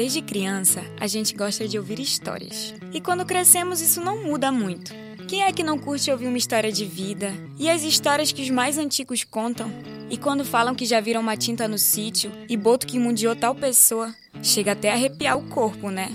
Desde criança, a gente gosta de ouvir histórias. E quando crescemos, isso não muda muito. Quem é que não curte ouvir uma história de vida? E as histórias que os mais antigos contam? E quando falam que já viram uma tinta no sítio e boto que mundiou tal pessoa, chega até a arrepiar o corpo, né?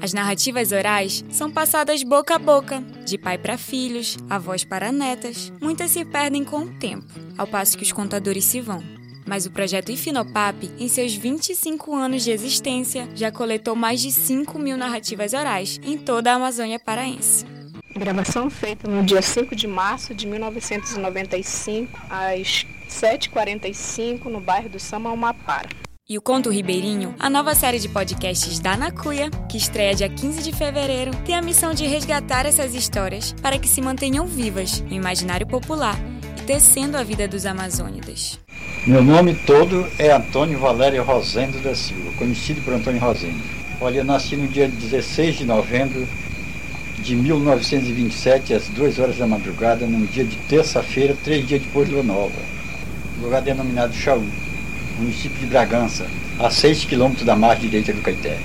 As narrativas orais são passadas boca a boca, de pai para filhos, avós para netas. Muitas se perdem com o tempo, ao passo que os contadores se vão. Mas o projeto Ifinopap, em seus 25 anos de existência, já coletou mais de 5 mil narrativas orais em toda a Amazônia paraense. Gravação feita no dia 5 de março de 1995, às 7h45, no bairro do Samamapara. E o Conto Ribeirinho, a nova série de podcasts da Nacuia, que estreia dia 15 de fevereiro, tem a missão de resgatar essas histórias para que se mantenham vivas no imaginário popular e tecendo a vida dos amazônidas. Meu nome todo é Antônio Valério Rosendo da Silva, conhecido por Antônio Rosendo. Olha, nasci no dia 16 de novembro de 1927, às 2 horas da madrugada, num dia de terça-feira, três dias depois de Lua Nova, lugar denominado Chaú município de Bragança, a 6 quilômetros da margem direita do Caeté.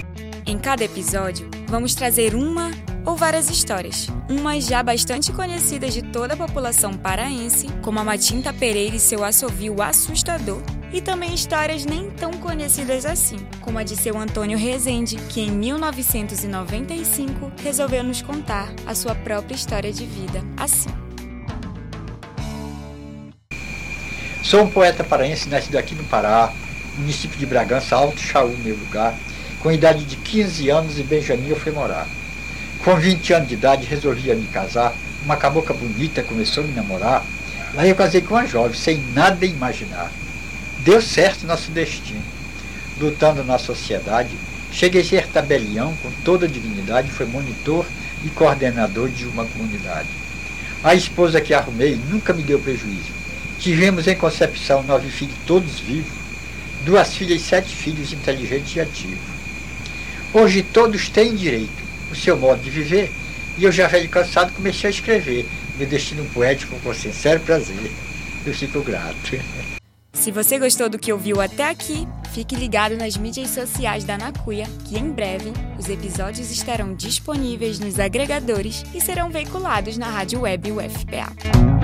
Em cada episódio, vamos trazer uma ou várias histórias, umas já bastante conhecidas de toda a população paraense, como a Matinta Pereira e seu assovio assustador, e também histórias nem tão conhecidas assim, como a de seu Antônio Rezende, que em 1995 resolveu nos contar a sua própria história de vida assim. Sou um poeta paraense nascido aqui no Pará, município de Bragança, Alto Chaú, meu lugar. Com idade de 15 anos, em Benjamin eu fui morar. Com 20 anos de idade, resolvi me casar. Uma cabocla bonita começou a me namorar. Lá eu casei com uma jovem, sem nada imaginar. Deu certo nosso destino. Lutando na sociedade, cheguei a ser tabelião com toda a dignidade, foi monitor e coordenador de uma comunidade. A esposa que arrumei nunca me deu prejuízo Tivemos em concepção nove filhos, todos vivos, duas filhas e sete filhos inteligentes e ativos. Hoje todos têm direito, o seu modo de viver, e eu já velho cansado comecei a escrever, meu destino poético com sincero prazer. Eu fico grato. Se você gostou do que ouviu até aqui, fique ligado nas mídias sociais da Nacuia, que em breve os episódios estarão disponíveis nos agregadores e serão veiculados na rádio web UFPA.